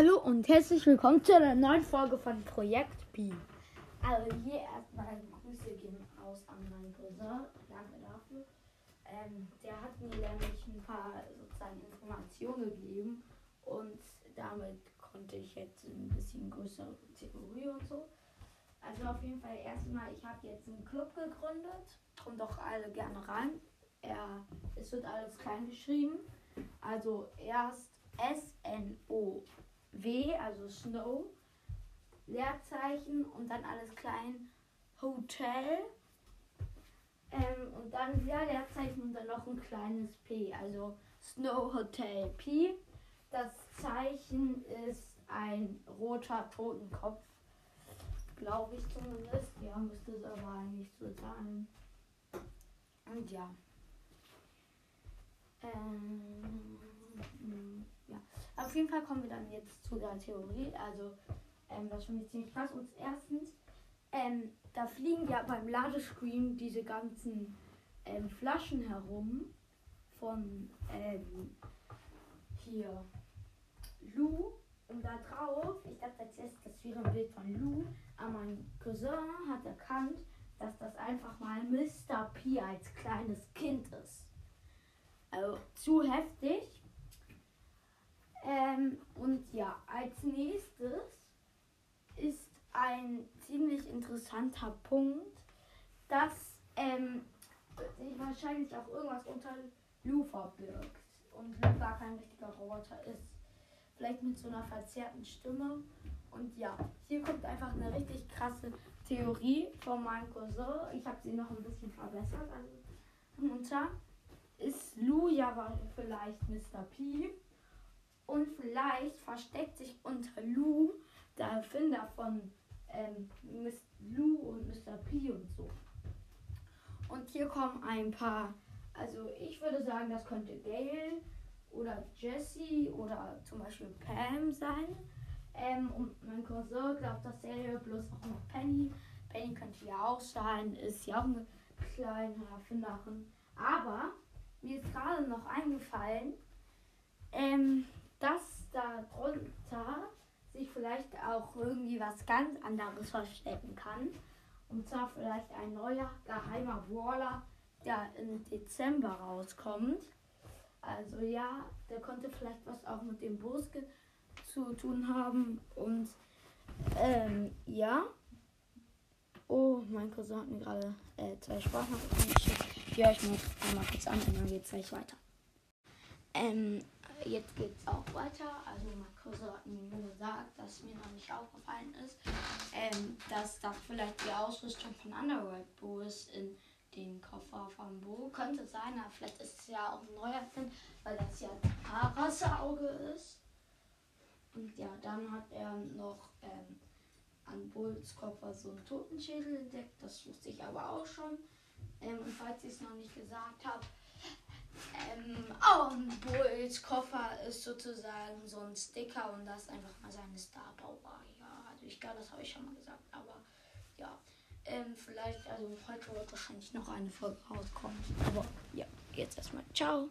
Hallo und herzlich willkommen zu einer neuen Folge von Projekt B. Also hier erstmal Grüße gehen aus an meinen Cousin. Danke dafür. Ähm, der hat mir nämlich ein paar sozusagen Informationen gegeben und damit konnte ich jetzt ein bisschen größere Theorie und so. Also auf jeden Fall erstmal, ich habe jetzt einen Club gegründet. Kommt doch alle gerne rein. Er, es wird alles klein geschrieben. Also erst S-N-O W, also Snow, Leerzeichen und dann alles klein Hotel. Ähm, und dann wieder Leerzeichen und dann noch ein kleines P, also Snow Hotel P. Das Zeichen ist ein roter Totenkopf, glaube ich zumindest. Ja, müsste es aber eigentlich so sein. Und ja. Ähm. Auf jeden Fall kommen wir dann jetzt zu der Theorie. Also, ähm, das finde ich ziemlich krass. Und erstens, ähm, da fliegen ja beim Ladescreen diese ganzen ähm, Flaschen herum von ähm, hier Lou. Und da drauf, ich dachte erstes, das wäre ein Bild von Lou, aber mein Cousin hat erkannt, dass das einfach mal Mr. P als kleines Kind ist. Also zu heftig. Ähm, und ja, als nächstes ist ein ziemlich interessanter Punkt, dass ähm, sich wahrscheinlich auch irgendwas unter Lu verbirgt und Lu gar kein richtiger Roboter ist. Vielleicht mit so einer verzerrten Stimme. Und ja, hier kommt einfach eine richtig krasse Theorie von meinem Cousin. Ich habe sie noch ein bisschen verbessert. Also, unter ist Lu ja vielleicht Mr. P und vielleicht versteckt sich unter Lou der Erfinder von ähm, Miss Lou und Mr. P und so. Und hier kommen ein paar, also ich würde sagen, das könnte Gail oder Jessie oder zum Beispiel Pam sein. Ähm, und mein Cousin glaubt dasselbe, bloß auch noch Penny. Penny könnte ja auch sein, ist ja auch eine kleine Erfinderin. Aber mir ist gerade noch eingefallen, ähm, dass da drunter sich vielleicht auch irgendwie was ganz anderes verstecken kann. Und zwar vielleicht ein neuer geheimer Brawler, der im Dezember rauskommt. Also ja, der konnte vielleicht was auch mit dem Buske zu tun haben. Und ähm, ja. Oh, mein Cousin hat mir gerade äh, zwei Sprachnachrichten geschickt. Höre ich mir einmal kurz an und dann geht es gleich weiter. Ähm, jetzt geht's auch weiter. Also mein hat mir nur gesagt, dass mir noch nicht aufgefallen ist, ähm, dass da vielleicht die Ausrüstung von Underworld Bo ist in dem Koffer von Bo. Könnte sein, aber vielleicht ist es ja auch ein neuer Film, weil das ja ein Auge ist. Und ja, dann hat er noch ähm, an Bulls Koffer so einen Totenschädel entdeckt. Das wusste ich aber auch schon. Ähm, und falls ich es noch nicht gesagt habe, ähm, oh, Bulls Koffer ist sozusagen so ein Sticker und das einfach mal seine Star Power. Ja, also ich glaube, das habe ich schon mal gesagt, aber ja. Ähm, vielleicht, also heute wird wahrscheinlich noch eine Folge rauskommen. Aber ja, jetzt erstmal ciao.